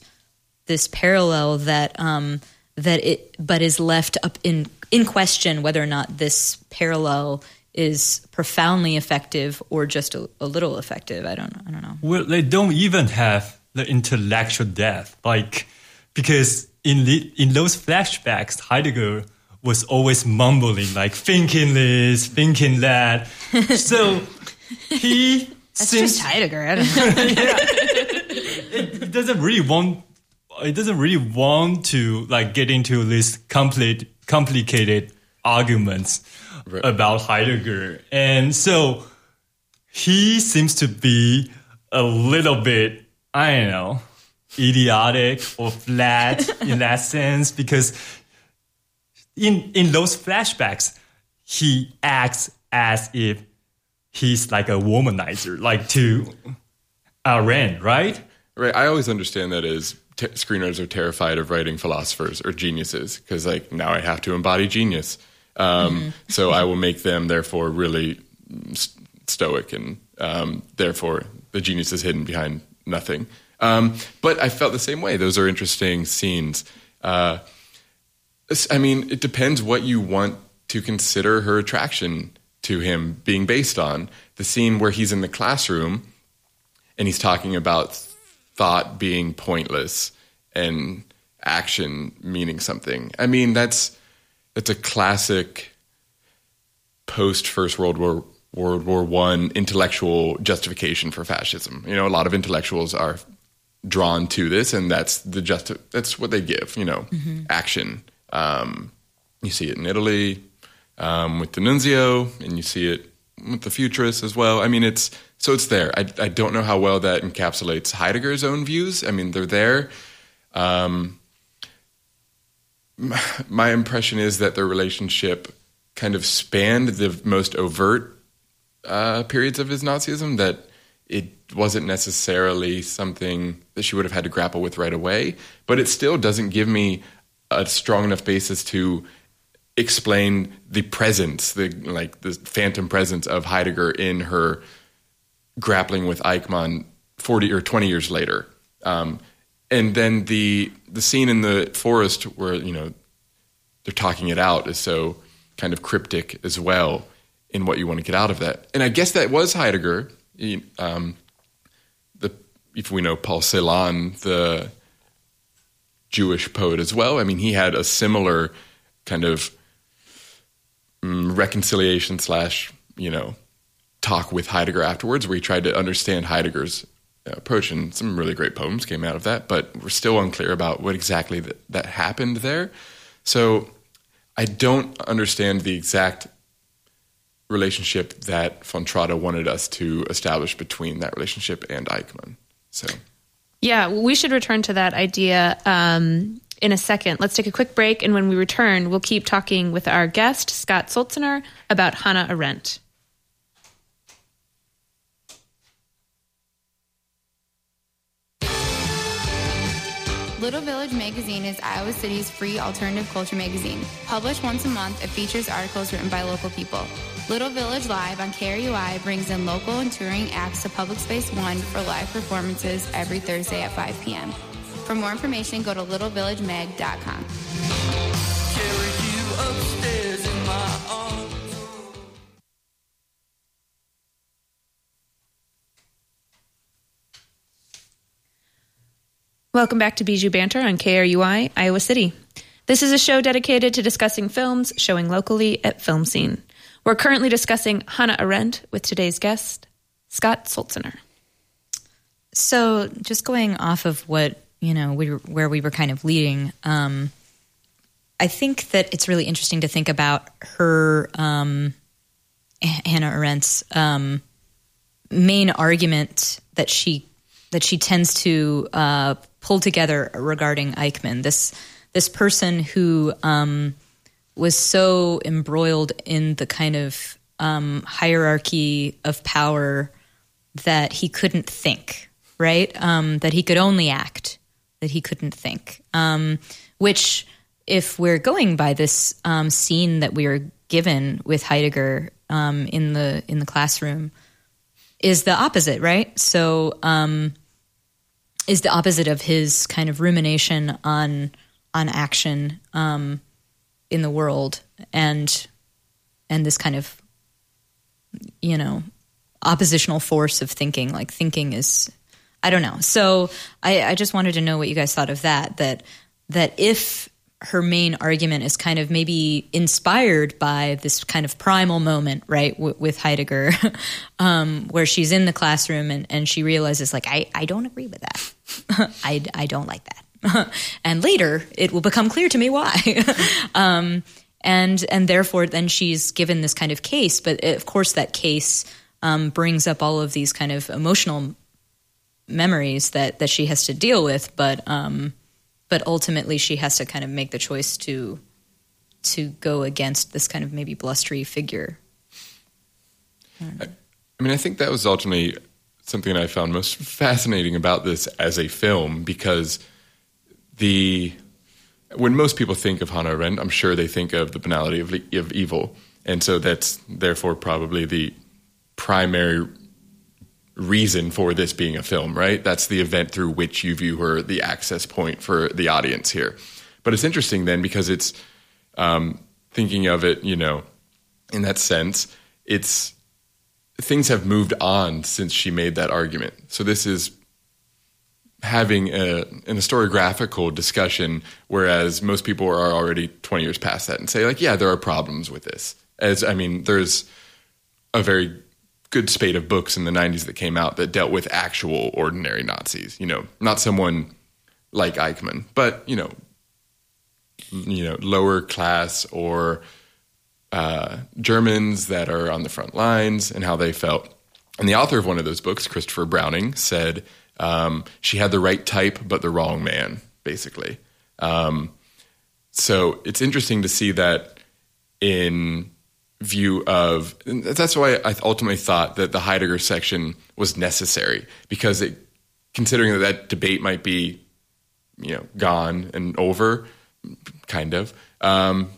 this parallel that um, that it but is left up in in question whether or not this parallel is profoundly effective or just a, a little effective. I don't I don't know. Well, they don't even have the intellectual depth, like because in the, in those flashbacks, Heidegger was always mumbling, like thinking this, thinking that. so he That's seems just Heidegger. I don't know. it doesn't really want it doesn't really want to like get into these complete complicated arguments Right. about Heidegger. And so he seems to be a little bit, I don't know, idiotic or flat in that sense because in in those flashbacks he acts as if he's like a womanizer, like to Arendt, right? Right. I always understand that as t- screenwriters are terrified of writing philosophers or geniuses because, like, now I have to embody genius. Um, So I will make them, therefore, really s- stoic, and um, therefore the genius is hidden behind nothing. Um, but I felt the same way. Those are interesting scenes. Uh, I mean, it depends what you want to consider her attraction to him being based on. The scene where he's in the classroom and he's talking about thought being pointless and action meaning something. I mean, that's that's a classic post First World War World War One intellectual justification for fascism. You know, a lot of intellectuals are drawn to this, and that's the just that's what they give. You know, action. Um, you see it in Italy um, with D'Annunzio, and you see it with the Futurists as well. I mean, it's so it's there. I, I don't know how well that encapsulates Heidegger's own views. I mean, they're there. Um, my, my impression is that their relationship kind of spanned the most overt uh, periods of his Nazism. That it wasn't necessarily something that she would have had to grapple with right away, but it still doesn't give me a strong enough basis to explain the presence, the like the phantom presence of Heidegger in her grappling with Eichmann forty or twenty years later. Um, and then the the scene in the forest where you know they're talking it out is so kind of cryptic as well in what you want to get out of that. And I guess that was Heidegger. Um, if we know Paul Celan, the Jewish poet as well. I mean, he had a similar kind of mm, reconciliation slash you know talk with Heidegger afterwards, where he tried to understand Heidegger's approach, and some really great poems came out of that. But we're still unclear about what exactly that, that happened there. So I don't understand the exact relationship that von Trotta wanted us to establish between that relationship and Eichmann. So. Yeah, we should return to that idea um, in a second. Let's take a quick break, and when we return, we'll keep talking with our guest, Scott Solzner, about Hannah Arendt. Little Village Magazine is Iowa City's free alternative culture magazine. Published once a month, it features articles written by local people. Little Village Live on KRUI brings in local and touring acts to Public Space One for live performances every Thursday at 5 p.m. For more information, go to littlevillagemag.com. Welcome back to Bijou Banter on KRUI, Iowa City. This is a show dedicated to discussing films showing locally at Film Scene. We're currently discussing Hannah Arendt with today's guest, Scott Solzner. So, just going off of what you know, we where we were kind of leading, um, I think that it's really interesting to think about her um, Hannah Arendt's um, main argument that she that she tends to uh, pull together regarding Eichmann. This this person who um, was so embroiled in the kind of um, hierarchy of power that he couldn't think, right? Um, that he could only act, that he couldn't think. Um, which, if we're going by this um, scene that we are given with Heidegger um, in the in the classroom, is the opposite, right? So, um, is the opposite of his kind of rumination on on action um, in the world and and this kind of you know oppositional force of thinking like thinking is i don't know so I, I just wanted to know what you guys thought of that that that if her main argument is kind of maybe inspired by this kind of primal moment, right, w- with Heidegger, um, where she's in the classroom and, and she realizes, like, I, I don't agree with that. I, I don't like that. and later, it will become clear to me why. um, and and therefore, then she's given this kind of case. But of course, that case um, brings up all of these kind of emotional memories that that she has to deal with. But um, but ultimately she has to kind of make the choice to to go against this kind of maybe blustery figure. I, I mean, I think that was ultimately something I found most fascinating about this as a film because the when most people think of Hannah Arendt, I'm sure they think of the banality of, of evil, and so that's therefore probably the primary reason for this being a film, right? That's the event through which you view her, the access point for the audience here. But it's interesting then because it's um, thinking of it, you know, in that sense, it's things have moved on since she made that argument. So this is having a, an historiographical discussion, whereas most people are already 20 years past that and say, like, yeah, there are problems with this. As I mean, there's a very good spate of books in the 90s that came out that dealt with actual ordinary Nazis, you know, not someone like Eichmann, but, you know, you know, lower class or uh, Germans that are on the front lines and how they felt. And the author of one of those books, Christopher Browning, said um, she had the right type but the wrong man, basically. Um, so it's interesting to see that in view of that's why I ultimately thought that the Heidegger section was necessary because it, considering that that debate might be you know gone and over, kind of. Um,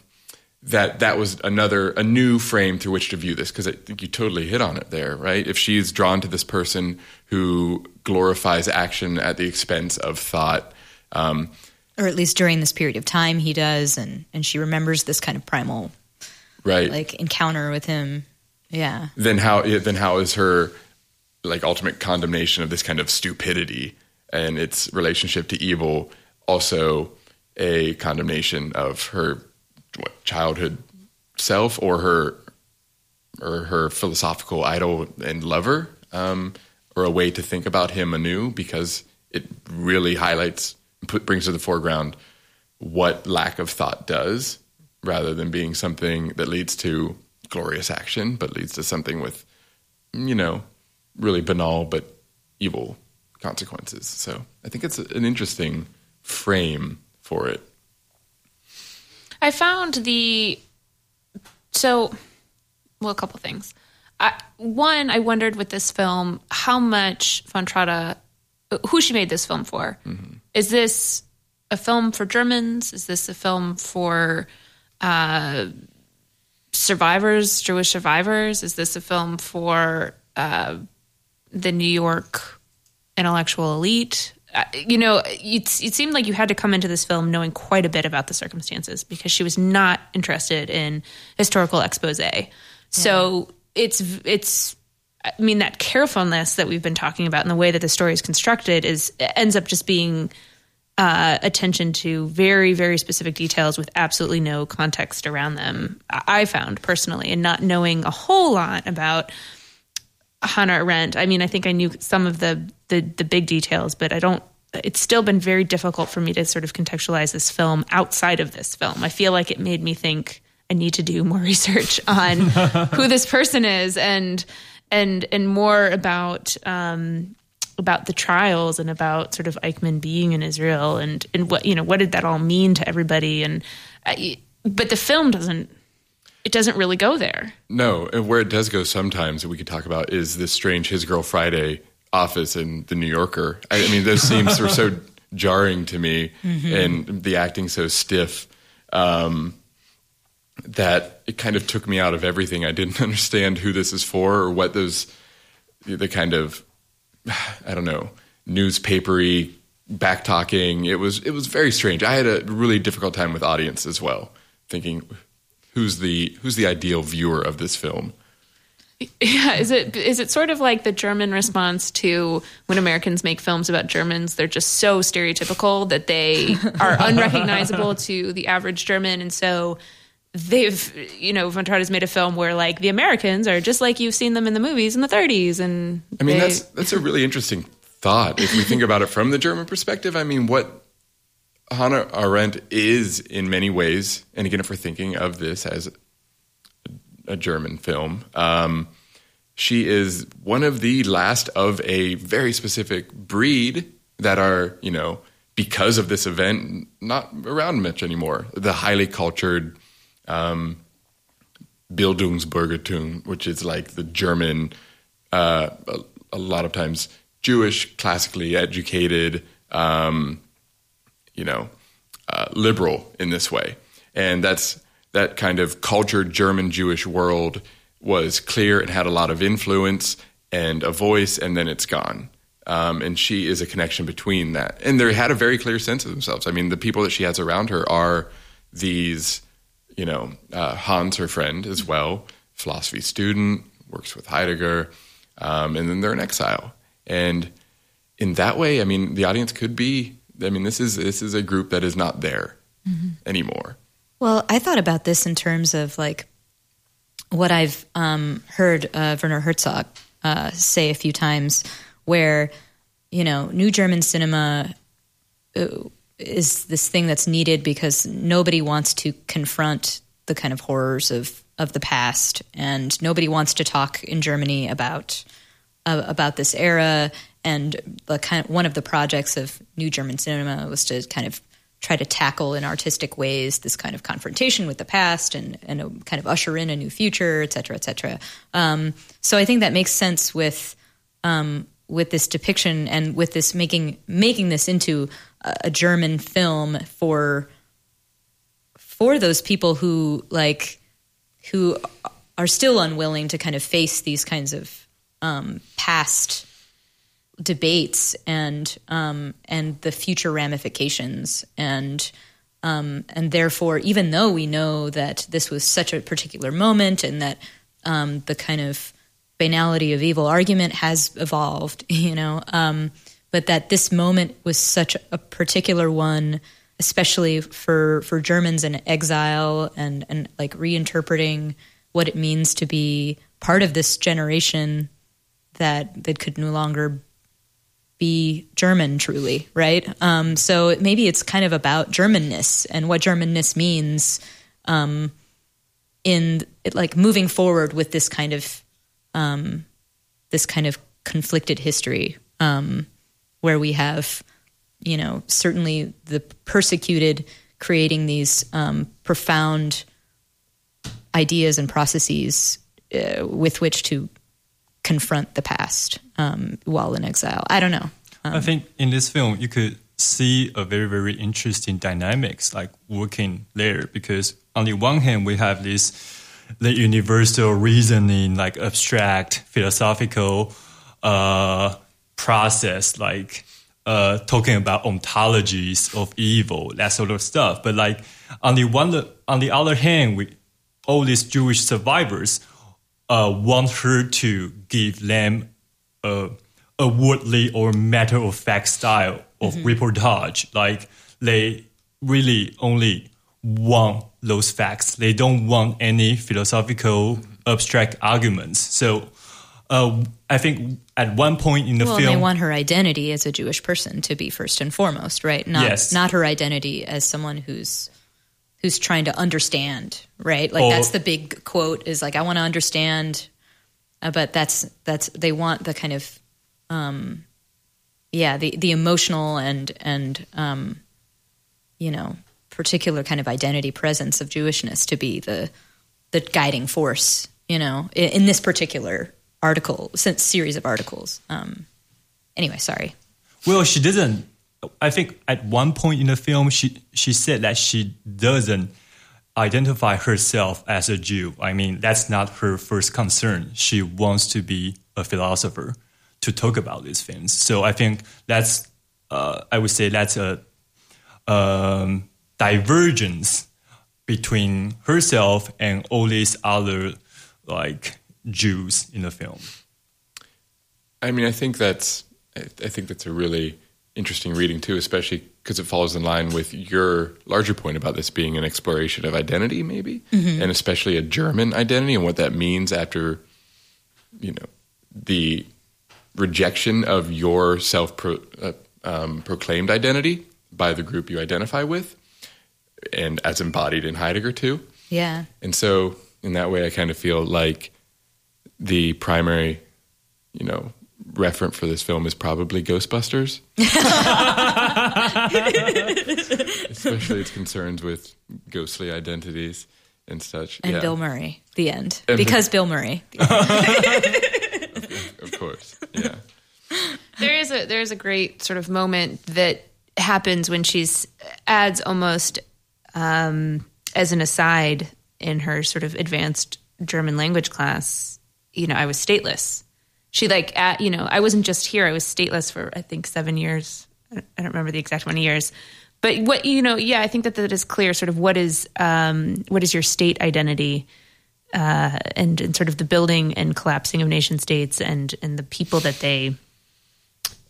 that that was another a new frame through which to view this because I think you totally hit on it there, right? If she's drawn to this person who glorifies action at the expense of thought, um, or at least during this period of time, he does, and and she remembers this kind of primal, right, like encounter with him. Yeah. Then how then how is her like ultimate condemnation of this kind of stupidity and its relationship to evil also a condemnation of her what, childhood self or her or her philosophical idol and lover, um, or a way to think about him anew because it really highlights, put, brings to the foreground what lack of thought does, rather than being something that leads to glorious action, but leads to something with, you know, really banal but evil consequences. So I think it's an interesting frame for it. I found the so well a couple things. I, one, I wondered with this film how much Von Trotta, who she made this film for. Mm-hmm. Is this a film for Germans? Is this a film for uh, survivors, Jewish survivors? Is this a film for uh, the New York intellectual elite? you know, it, it seemed like you had to come into this film knowing quite a bit about the circumstances because she was not interested in historical expose. Yeah. So it's it's I mean that carefulness that we've been talking about and the way that the story is constructed is ends up just being uh, attention to very very specific details with absolutely no context around them. I found personally, and not knowing a whole lot about Hannah Arendt. I mean, I think I knew some of the, the the big details, but I don't. It's still been very difficult for me to sort of contextualize this film outside of this film. I feel like it made me think I need to do more research on who this person is and and and more about um, about the trials and about sort of Eichmann being in Israel and and what you know what did that all mean to everybody and uh, but the film doesn't it doesn't really go there. No, and where it does go sometimes that we could talk about is this strange His Girl Friday office in the New Yorker. I, I mean, those scenes were so jarring to me, mm-hmm. and the acting so stiff um, that it kind of took me out of everything. I didn't understand who this is for or what those the kind of I don't know newspapery back talking. It was it was very strange. I had a really difficult time with audience as well, thinking who's the who's the ideal viewer of this film? Yeah, is it is it sort of like the German response to when Americans make films about Germans? They're just so stereotypical that they are unrecognizable to the average German, and so they've you know Von Trotta's made a film where like the Americans are just like you've seen them in the movies in the 30s, and I mean they, that's that's a really interesting thought if we think about it from the German perspective. I mean, what Hannah Arendt is in many ways, and again, if we're thinking of this as a German film, um, she is one of the last of a very specific breed that are, you know, because of this event, not around much anymore. The highly cultured um, Bildungsbürgertum, which is like the German, uh, a, a, lot of times Jewish, classically educated. Um, you know, uh, liberal in this way. And that's that kind of cultured German Jewish world was clear and had a lot of influence and a voice, and then it's gone. Um, and she is a connection between that. And they had a very clear sense of themselves. I mean, the people that she has around her are these, you know, uh, Hans, her friend, as well, philosophy student, works with Heidegger, um, and then they're in exile. And in that way, I mean, the audience could be I mean, this is this is a group that is not there mm-hmm. anymore. Well, I thought about this in terms of like what I've um, heard uh, Werner Herzog uh, say a few times, where you know, new German cinema uh, is this thing that's needed because nobody wants to confront the kind of horrors of of the past, and nobody wants to talk in Germany about uh, about this era. And the kind of, one of the projects of New German Cinema was to kind of try to tackle in artistic ways this kind of confrontation with the past and, and a, kind of usher in a new future, et cetera, et cetera. Um, so I think that makes sense with um, with this depiction and with this making making this into a, German film for for those people who like who are still unwilling to kind of face these kinds of um, past debates and um, and the future ramifications. And um, and therefore even though we know that this was such a particular moment and that um, the kind of banality of evil argument has evolved you know um, but that this moment was such a particular one especially for for Germans in exile and and like reinterpreting what it means to be part of this generation that that could no longer be German truly, right? Um, so maybe it's kind of about Germanness and what Germanness means um, in like moving forward with this kind of um, this kind of conflicted history um, where we have, you know, certainly the persecuted creating these um, profound ideas and processes uh, with which to confront the past um, while in exile. I don't know. Um, I think in this film you could see a very very interesting dynamics like working there because on the one hand we have this the universal reasoning like abstract philosophical uh, process like uh, talking about ontologies of evil that sort of stuff but like on the one on the other hand we all these Jewish survivors uh, want her to give them a, a worldly or matter of fact style of mm-hmm. reportage. Like they really only want those facts. They don't want any philosophical abstract arguments. So uh, I think at one point in the well, film, they want her identity as a Jewish person to be first and foremost, right? Not yes. not her identity as someone who's who's trying to understand, right? Like or, that's the big quote is like I want to understand, uh, but that's that's they want the kind of um, yeah the the emotional and and um, you know particular kind of identity presence of Jewishness to be the the guiding force, you know, in, in this particular article since series of articles. Um, anyway, sorry. Well, she didn't I think at one point in the film, she she said that she doesn't identify herself as a Jew. I mean, that's not her first concern. She wants to be a philosopher to talk about these things. So I think that's uh, I would say that's a um, divergence between herself and all these other like Jews in the film. I mean, I think that's I think that's a really interesting reading too, especially because it falls in line with your larger point about this being an exploration of identity, maybe, mm-hmm. and especially a German identity and what that means after, you know, the rejection of your self uh, um, proclaimed identity by the group you identify with, and as embodied in Heidegger too. Yeah. And so, in that way, I kind of feel like the primary, you know, referent for this film is probably Ghostbusters. Especially its concerns with ghostly identities and such. And yeah. Bill Murray, the end. And because Bill Murray. of, of course, yeah. There is a there is a great sort of moment that happens when she's adds almost um, as an aside in her sort of advanced German language class. You know, I was stateless she like at you know I wasn't just here. I was stateless for I think seven years. I don't remember the exact many years. But what you know, yeah, I think that that is clear. Sort of what is um, what is your state identity, uh, and and sort of the building and collapsing of nation states, and and the people that they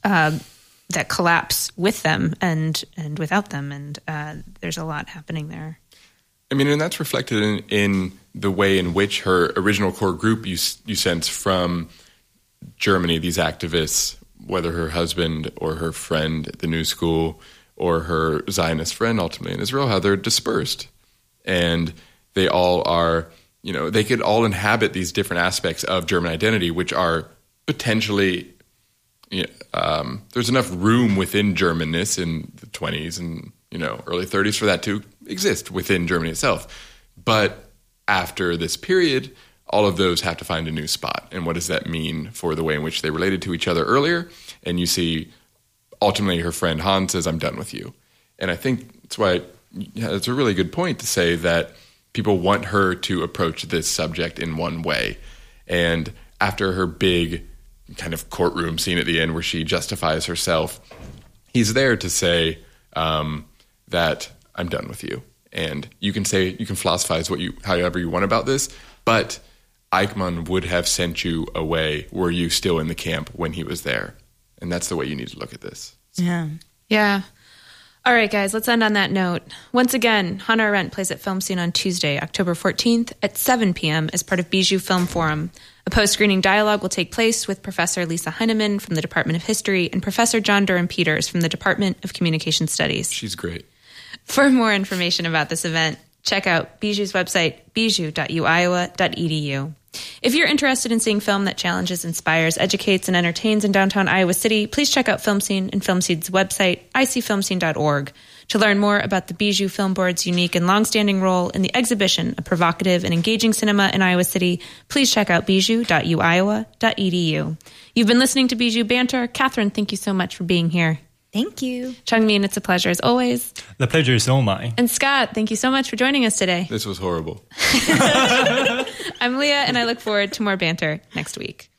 uh, that collapse with them and and without them, and uh, there's a lot happening there. I mean, and that's reflected in, in the way in which her original core group you you sense from Germany. These activists, whether her husband or her friend at the new school or her Zionist friend ultimately in Israel, how they're dispersed, and they all are. You know, they could all inhabit these different aspects of German identity, which are potentially you know, um, there's enough room within Germanness in the 20s and you know early 30s for that to exist within Germany itself. But after this period, all of those have to find a new spot. And what does that mean for the way in which they related to each other earlier? And you see, ultimately, her friend Han says, "I'm done with you," and I think that's why it's a really good point to say that people want her to approach this subject in one way. And after her big kind of courtroom scene at the end where she justifies herself. He's there to say um, that I'm done with you, and you can say you can philosophize what you however you want about this, but Eichmann would have sent you away were you still in the camp when he was there, and that's the way you need to look at this. Yeah. Yeah. All right, guys, let's end on that note. Once again, Hannah Arendt plays at Film Scene on Tuesday, October 14th at 7 p.m. as part of Bijou Film Forum. A post screening dialogue will take place with Professor Lisa Heineman from the Department of History and Professor John Durham Peters from the Department of Communication Studies. She's great. For more information about this event, check out Bijou's website, bijou.uiowa.edu. If you're interested in seeing film that challenges, inspires, educates, and entertains in downtown Iowa City, please check out Film Scene and Film Scene's website, icfilmscene.org. To learn more about the Bijou Film Board's unique and longstanding role in the exhibition of provocative and engaging cinema in Iowa City, please check out bijou.uiowa.edu. You've been listening to Bijou Banter. Catherine, thank you so much for being here. Thank you. Chung Chungmin, it's a pleasure as always. The pleasure is all mine. And Scott, thank you so much for joining us today. This was horrible. I'm Leah, and I look forward to more banter next week.